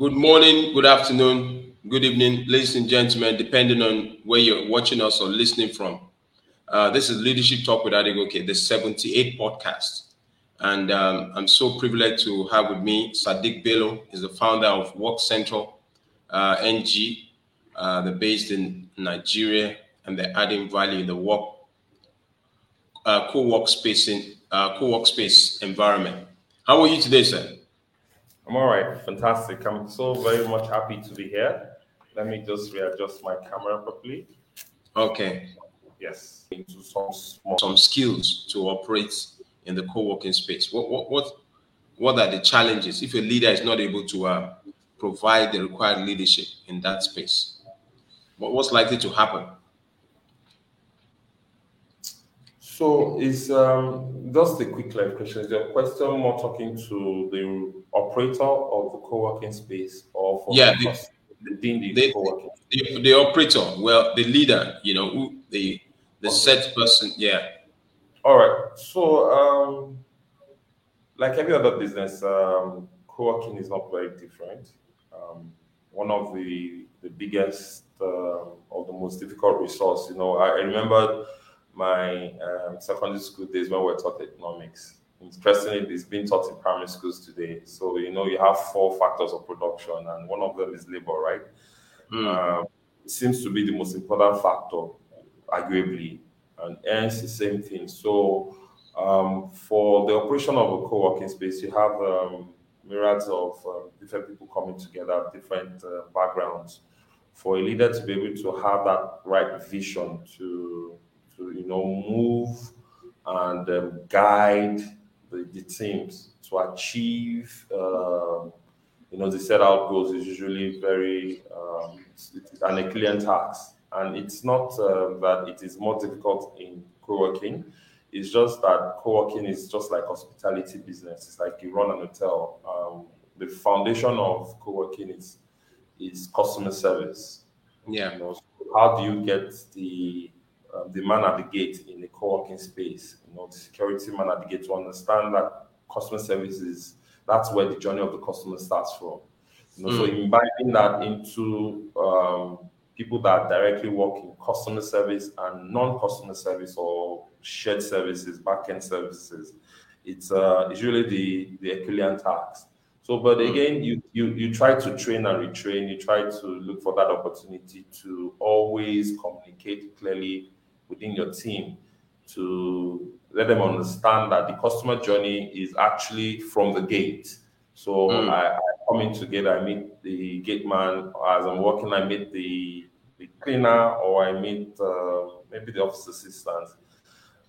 Good morning, good afternoon, good evening, ladies and gentlemen, depending on where you're watching us or listening from. Uh, this is Leadership Talk with Adegoke, the 78 podcast. And um, I'm so privileged to have with me Sadiq Bello, is the founder of Work Central uh, NG. Uh, they're based in Nigeria and they're adding value in the work uh, co-workspace in uh, co-workspace environment. How are you today, sir? I'm all right, fantastic. I'm so very much happy to be here. Let me just readjust my camera properly. Okay. Yes, into some some skills to operate in the co-working space. What what what what are the challenges if a leader is not able to uh, provide the required leadership in that space? What, what's likely to happen? So is um, just a quick clarification. Is your question more talking to the operator of the co-working space or for yeah, the, the, the, the? The, the, operator, well, the leader, you know, who the the okay. set person, yeah. All right. So um, like every other business, um, co-working is not very different. Um, one of the the biggest uh, or the most difficult resource, you know, I, I remember my um, secondary school days when we were taught economics. Interestingly, it's been taught in primary schools today. So, you know, you have four factors of production, and one of them is labor, right? Mm. Um, it seems to be the most important factor, arguably, and hence the same thing. So, um, for the operation of a co working space, you have um, myriads of um, different people coming together, different uh, backgrounds. For a leader to be able to have that right vision to to you know move and um, guide the, the, teams to achieve uh, you know the set out goals is usually very um, an Herculean task. And it's not uh, that it is more difficult in co-working. It's just that co-working is just like hospitality business. It's like you run an hotel. Um, the foundation of co-working is is customer service. Yeah. You know, so how do you get the um, the man at the gate in the co-working space, you know, the security man at the gate to understand that customer service is that's where the journey of the customer starts from. You know, mm. so imbibing that into um, people that directly work in customer service and non-customer service or shared services, back-end services, it's uh, it's really the the Herculean task. So, but mm. again, you, you you try to train and retrain. You try to look for that opportunity to always communicate clearly within your team to let them understand that the customer journey is actually from the gate. So mm. I, I come in together, I meet the gate man. As I'm working, I meet the, the cleaner or I meet uh, maybe the office assistant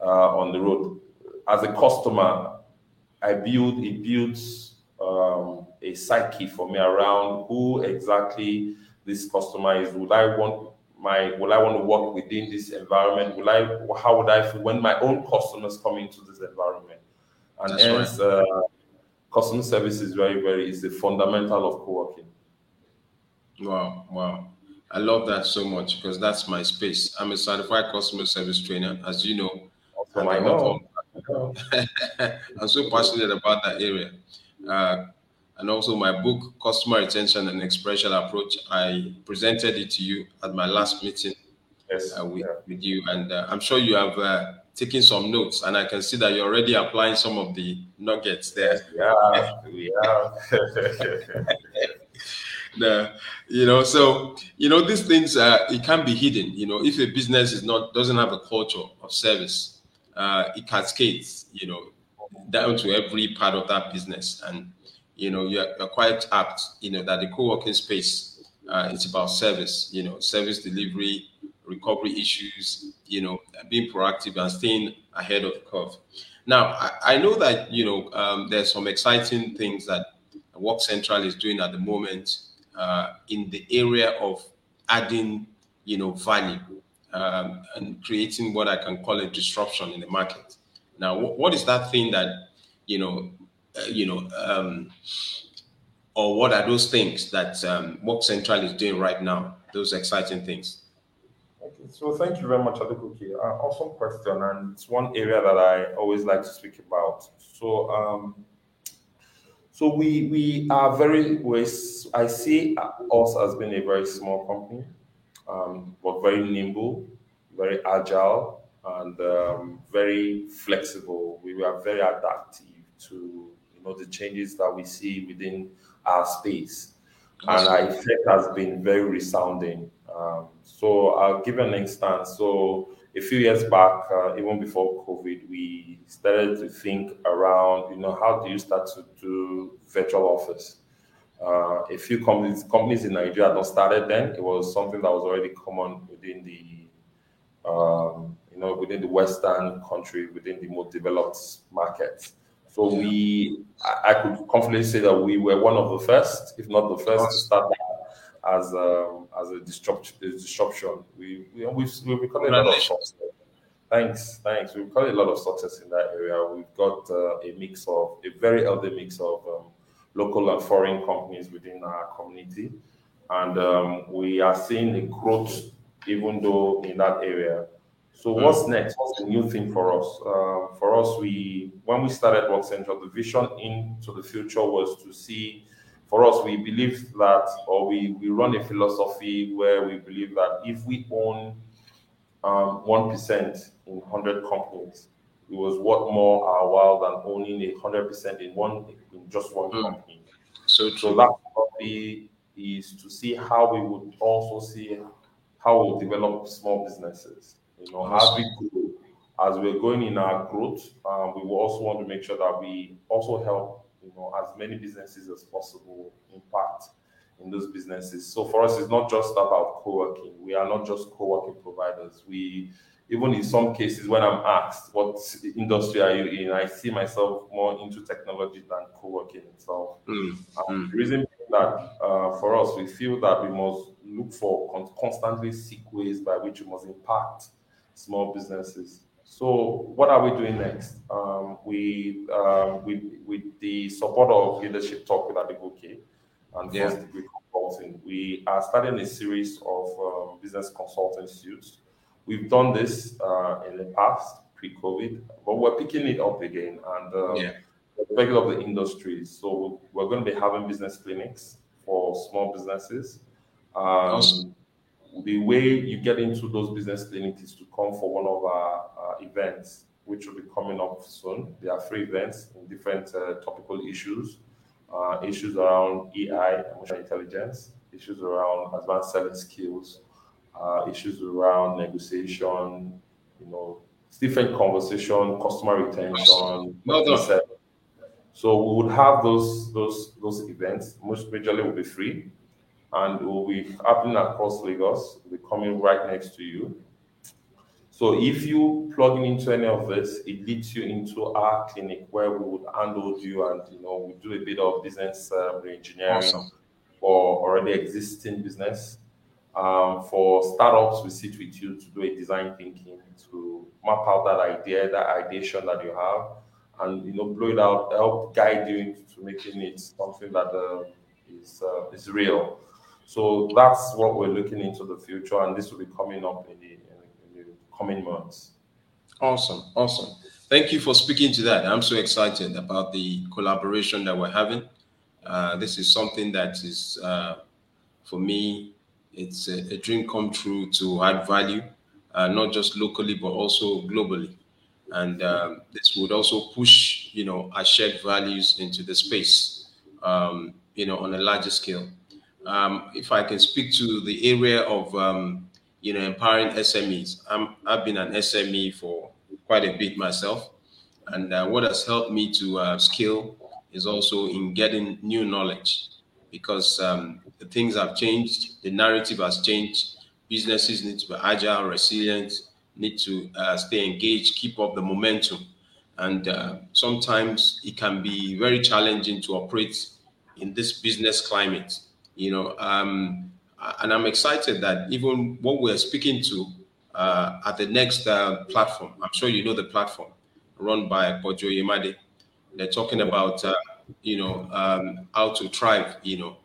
uh, on the road. As a customer, I build, it builds um, a psyche for me around who exactly this customer is. Would I want my will I want to work within this environment? Will I how would I feel when my own customers come into this environment? And that's hence right. uh, customer service is very, very is the fundamental of co-working. Wow, wow. I love that so much because that's my space. I'm a certified customer service trainer, as you know. Also, I know. I'm so passionate about that area. Uh, and also my book, Customer Retention and Experiential Approach. I presented it to you at my last meeting yes, uh, with, yeah. with, you, and uh, I'm sure you have uh, taken some notes, and I can see that you're already applying some of the nuggets there. Yeah, yeah. the, you know, so you know these things uh, it can be hidden. You know, if a business is not doesn't have a culture of service, uh, it cascades. You know, down to every part of that business and you know, you're, quite apt, you know, that the co-working space, uh, it's about service, you know, service delivery, recovery issues, you know, being proactive and staying ahead of the curve. Now, I, I know that, you know, um, there's some exciting things that Work Central is doing at the moment uh, in the area of adding, you know, value um, and creating what I can call a disruption in the market. Now, what is that thing that, you know, uh, you know, um, or what are those things that um, Work Central is doing right now? Those exciting things. Okay, so thank you very much, Adegoke. Uh, awesome question, and it's one area that I always like to speak about. So, um, so we we are very I see us as being a very small company, um, but very nimble, very agile, and um, very flexible. We are very adaptive to you know the changes that we see within our space, and our effect has been very resounding. Um, so I'll give an instance. So a few years back, uh, even before COVID, we started to think around, you know, how do you start to do virtual office? Uh, a few companies companies in Nigeria had not started then. It was something that was already common within the, um, you know, within the Western country, within the more developed markets. So we, I, I could confidently say that we were one of the first, if not the first, to start as um, as a disruption. disruption. We we we we call it a lot of success. Thanks, thanks. We've it a lot of success in that area. We've got uh, a mix of a very healthy mix of um, local and foreign companies within our community, and um, we are seeing a growth even though in that area. So hmm. what's next? What's the new thing for us? Uh, for us, we when we started Work Central, the vision into the future was to see for us, we believe that, or we, we run a philosophy where we believe that if we own um, 1% in 100 companies, it was worth more our while than owning a 100% in one in just one mm. company. So, so that philosophy is to see how we would also see how we develop small businesses. You know, as we grow, as we're going in our growth, um, we will also want to make sure that we also help you know, as many businesses as possible impact in those businesses. So for us, it's not just about co-working. We are not just co-working providers. We even in some cases when I'm asked what industry are you in, I see myself more into technology than co-working itself. Mm. Um, the reason that uh, for us, we feel that we must look for con- constantly seek ways by which we must impact small businesses. So what are we doing next? Um, we, um, with, with the support of Leadership Talk with Adegoke and yeah. First Degree Consulting, we are starting a series of um, business consulting suits. We've done this uh, in the past, pre-COVID, but we're picking it up again and um, yeah. the of the industry. So we're going to be having business clinics for small businesses. Um, awesome the way you get into those business clinics is to come for one of our uh, events, which will be coming up soon. There are three events in different uh, topical issues, uh, issues around AI, emotional intelligence, issues around advanced selling skills, uh, issues around negotiation, you know, different conversation, customer retention. Well. So we would have those those those events. Most majorly will be free and will be happening across Lagos, be coming right next to you. So if you plug in into any of this, it leads you into our clinic where we would handle you and you know we do a bit of business um, engineering awesome. for already existing business. Um, for startups, we sit with you to do a design thinking to map out that idea, that ideation that you have, and you know blow it out, help guide you into making it something that uh, is uh, is real. So that's what we're looking into the future, and this will be coming up in the, in the coming months. Awesome, awesome. Thank you for speaking to that. I'm so excited about the collaboration that we're having. Uh, this is something that is, uh, for me, it's a, a, dream come true to add value, uh, not just locally but also globally. And um, this would also push, you know, our shared values into the space, um, you know, on a larger scale um, if I can speak to the area of um, you know empowering SMEs, I'm, I've been an SME for quite a bit myself, and uh, what has helped me to uh, scale is also in getting new knowledge. Because um, the things have changed, the narrative has changed. Businesses need to be agile, resilient, need to uh, stay engaged, keep up the momentum, and uh, sometimes it can be very challenging to operate in this business climate you know, um, and I'm excited that even what we're speaking to uh, at the next uh, platform, I'm sure you know the platform run by Pojo Yemade. They're talking about, uh, you know, um, how to thrive, you know,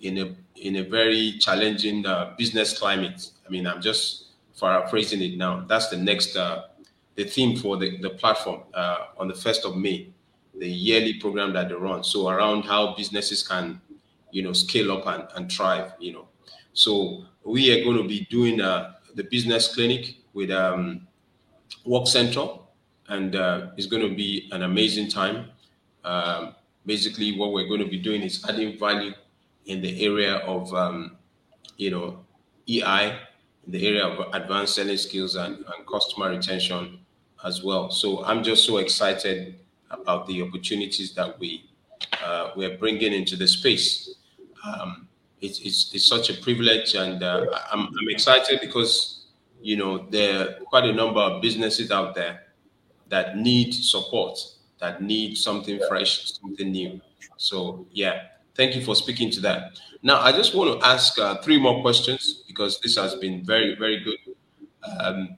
in a in a very challenging uh, business climate. I mean, I'm just paraphrasing it now. That's the next uh, the theme for the, the platform uh, on the first of May. the yearly program that they run. So around how businesses can, you know, scale up and, and thrive, you know. So we are going to be doing uh, the business clinic with um, Work Central, and uh, it's going to be an amazing time. Um, basically, what we're going to be doing is adding value in the area of, um, you know, EI, in the area of advanced selling skills and, and customer retention as well. So I'm just so excited about the opportunities that we uh, we're bringing into the space. Um, it's, it's, it's such a privilege, and uh, I'm, I'm excited because you know there are quite a number of businesses out there that need support, that need something fresh, something new. So yeah, thank you for speaking to that. Now I just want to ask uh, three more questions because this has been very very good. Um,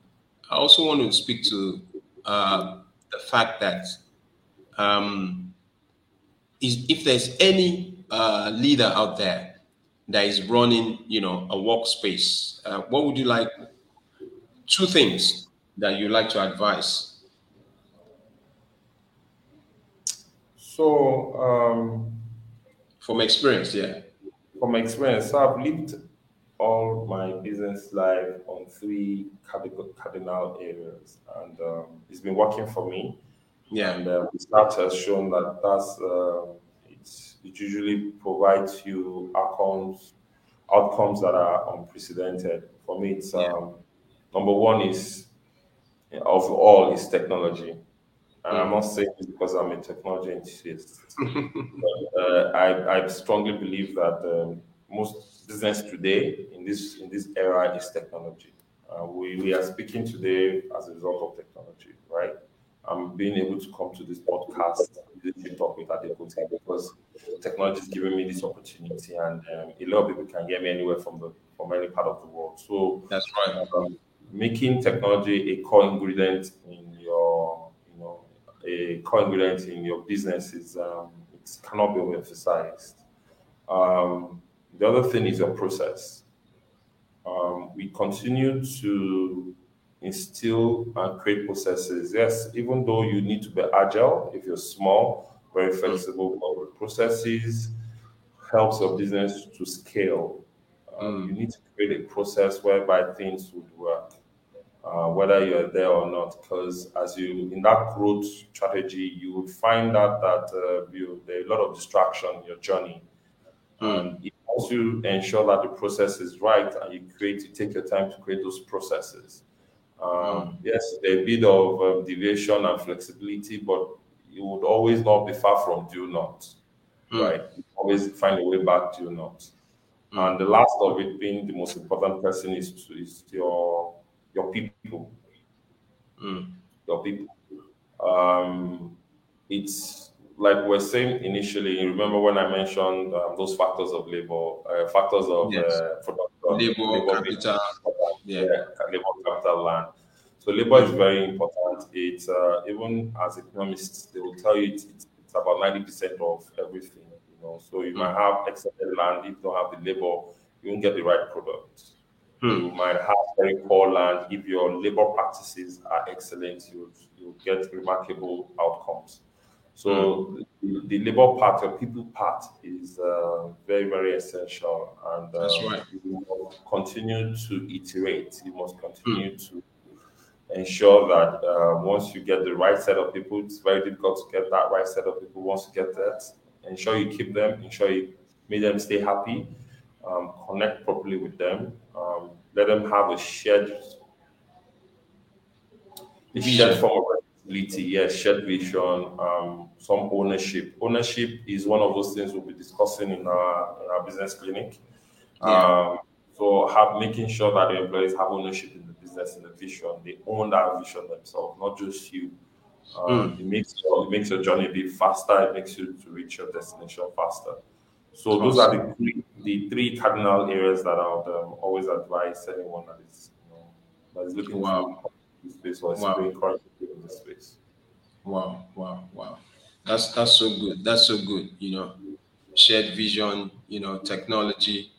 I also want to speak to uh, the fact that um, is if there's any uh, leader out there that is running, you know, a workspace, uh, what would you like? Two things that you like to advise. So, um, from experience, yeah. From experience, so I've lived all my business life on three cardinal areas, and um, it's been working for me. Yeah. And uh, research has shown that that's uh, it usually provides you outcomes outcomes that are unprecedented. For me, it's yeah. um, number one is of all is technology. And I'm not saying this because I'm a technology enthusiast. but, uh, I, I strongly believe that um, most business today in this in this era is technology. Uh, we, we are speaking today as a result of technology, right? I'm being able to come to this podcast, leadership talk with Adegoke because technology is giving me this opportunity, and um, a lot of people can get me anywhere from the from any part of the world. So that's right. Um, making technology a core ingredient in your, you know, a core ingredient in your business is um, it cannot be emphasized. Um, the other thing is your process. Um, we continue to instill and create processes. Yes, even though you need to be agile, if you're small, very flexible, but processes helps your business to scale. Um, you need to create a process whereby things would work, uh, whether you're there or not. Because as you in that growth strategy, you would find out that uh, you, there are a lot of distraction in your journey. Mm. And it also ensure that the process is right, and you create, you take your time to create those processes. Um, yes, a bit of um, deviation and flexibility, but you would always not be far from due not, mm. right? You always find a way back to not. Mm. And the last of it being the most important person is to, is your your people, mm. your people. Um, it's like we're saying initially. Remember when I mentioned um, those factors of labor, uh, factors of yes. uh, labor, labor capital, yeah. yeah, labor capital land. So labor is very important. It's uh, even as economists, they will tell you it's, it's, about ninety percent of everything. You know, so you mm. might have excellent land if you don't have the labor, you won't get the right product. Mm. You might have very poor land if your labor practices are excellent. You you get remarkable outcomes. So mm. the, the, labor part, the people part, is uh, very very essential, and uh, that's right. You continue to iterate. You must continue mm. to ensure that uh, once you get the right set of people, it's very difficult to get that right set of people. Once you get that, ensure you keep them, ensure you make them stay happy, um, connect properly with them, um, let them have a shared, a shared form responsibility. Yes, shared vision, um, some ownership. Ownership is one of those things we'll be discussing in our, in our business clinic. Yeah. Um, so, have making sure that the employees have ownership in the business and the vision, they own that vision themselves, not just you. Um, mm. It makes your, it makes your journey a bit faster. It makes you to reach your destination faster. So those are the three, the three cardinal areas that I would um, always advise anyone that is you know, that is looking wow. Space or wow. encouraged in this space. Wow, wow, wow. That's that's so good. That's so good. You know, shared vision. You know, technology,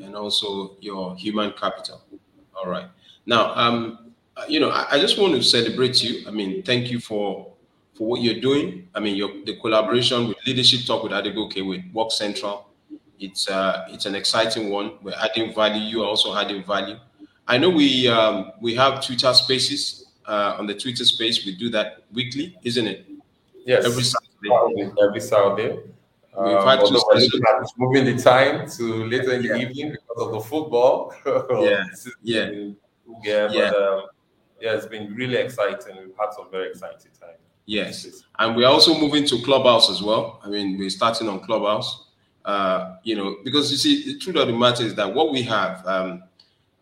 and also your human capital. All right. Now, um, you know, I, I, just want to celebrate you. I mean, thank you for for what you're doing. I mean, your the collaboration with Leadership Talk with Adegoke with Work Central. It's uh, it's an exciting one. We're adding value. You are also adding value. I know we um, we have Twitter Spaces uh, on the Twitter Space. We do that weekly, isn't it? Yes. Every Saturday. Every Saturday. We've um, had to moving the time to later in the yeah. evening because of the football. yeah, yeah, yeah. But um, yeah, it's been really exciting. We've had some very exciting time. Yes, and we're also moving to Clubhouse as well. I mean, we're starting on Clubhouse. Uh, you know, because you see, the truth of the matter is that what we have, um,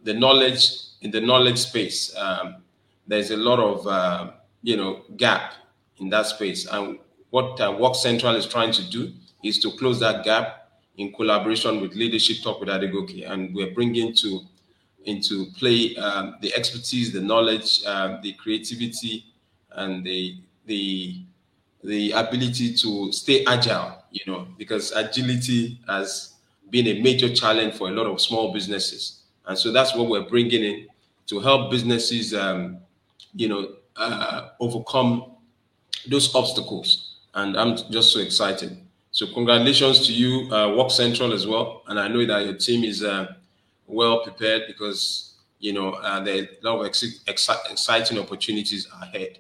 the knowledge in the knowledge space, um, there's a lot of uh, you know gap in that space, and what uh, Work Central is trying to do is to close that gap in collaboration with Leadership Talk with Adegoke, and we're bringing to into play um, the expertise, the knowledge, um, the creativity, and the the the ability to stay agile. You know, because agility has been a major challenge for a lot of small businesses, and so that's what we're bringing in to help businesses, um, you know, uh, overcome those obstacles. And I'm just so excited. So congratulations to you, uh, Work Central as well. And I know that your team is uh, well prepared because you know uh, there are a lot of ex- exciting opportunities ahead.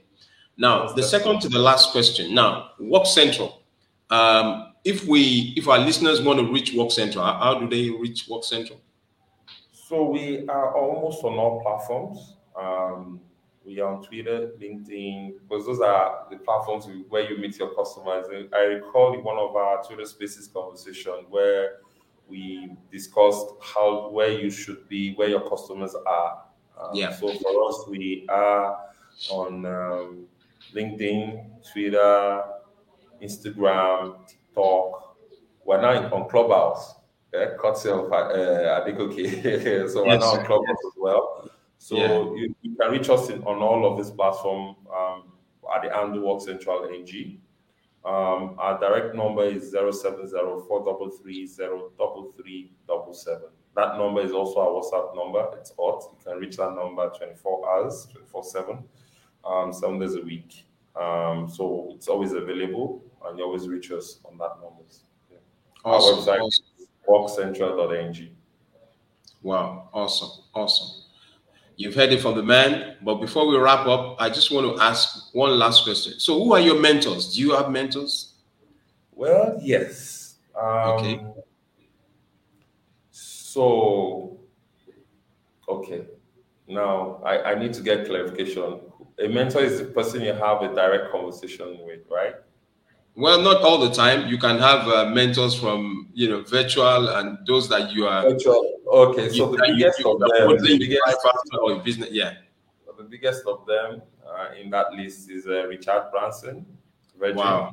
Now, the second to the last question. Now, Work Central. Um, if we, if our listeners want to reach Work Central, how, how do they reach Work Central? So we are almost on all platforms. Um, we are on Twitter, LinkedIn, because those are the platforms where you meet your customers. I recall in one of our Twitter Spaces conversation where we discussed how where you should be, where your customers are. Um, yeah. So for us, we are on um, LinkedIn, Twitter, Instagram, TikTok. We're now in, on Clubhouse. Yeah, courtesy of uh, Adegoke. so we're yes. now on Clubhouse as well. So yeah. you, you, can reach us in, on all of this platform um, at the Andu Work Central NG. Um, our direct number is 070-433-03377. That number is also our WhatsApp number. It's hot. You can reach that number 24 hours, 24-7, um, seven days a week. Um, so it's always available and you always reach us on that number. Yeah. Awesome. Our website awesome. Is workcentral.ng. Wow, awesome, awesome. You've heard it from the man. But before we wrap up, I just want to ask one last question. So, who are your mentors? Do you have mentors? Well, yes. Um, okay. So, okay. Now, I, I need to get clarification. A mentor is the person you have a direct conversation with, right? Well, not all the time. You can have uh, mentors from you know virtual and those that you are virtual. Okay, so the biggest you, of them, the biggest or business, yeah. The biggest of them uh, in that list is uh, Richard Branson. Virgin. Wow.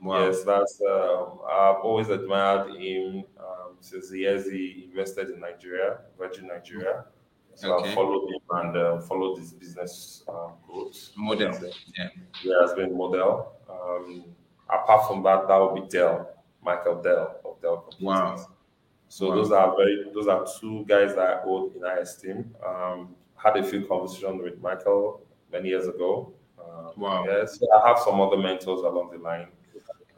wow. Yes, that's. Um, I've always admired him um, since the years he invested in Nigeria, Virgin Nigeria. So okay. I followed him and uh, followed his business um, growth. Model. Yeah. Yeah, has been model. Um, apart from that, that would be Dell, Michael Dell of Dell Wow. So wow. those are very those are two guys that I hold in high esteem. Um, had a few conversations with Michael many years ago. Um, wow. Yes, I have some other mentors along the line,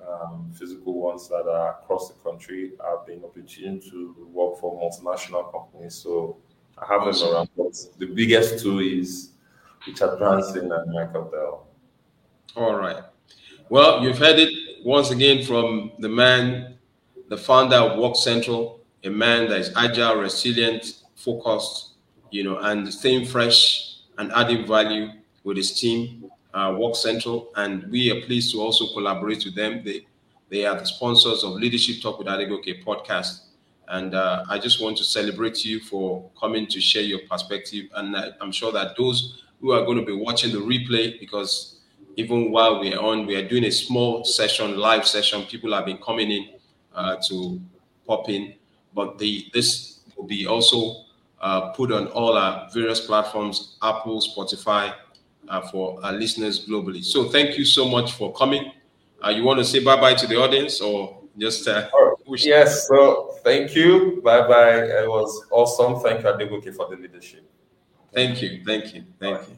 um, physical ones that are across the country. I've been opportunity to work for multinational companies, so I have awesome. them around. But the biggest two is Richard Branson and Michael Dell. All right. Well, you've heard it once again from the man, the founder of Work Central, a man that is agile, resilient, focused, you know, and staying fresh and adding value with his team, uh, Work Central. And we are pleased to also collaborate with them. They, they are the sponsors of Leadership Talk with Adegoke podcast. And uh, I just want to celebrate you for coming to share your perspective. And I'm sure that those who are going to be watching the replay, because even while we are on, we are doing a small session, live session. People have been coming in uh, to pop in, but the this will be also uh, put on all our various platforms, Apple, Spotify, uh, for our listeners globally. So thank you so much for coming. Uh, you want to say bye bye to the audience or just uh, yes? So thank you. Bye bye. It was awesome. Thank you, Adegoke, for the leadership. Thank you. Thank you. Thank you.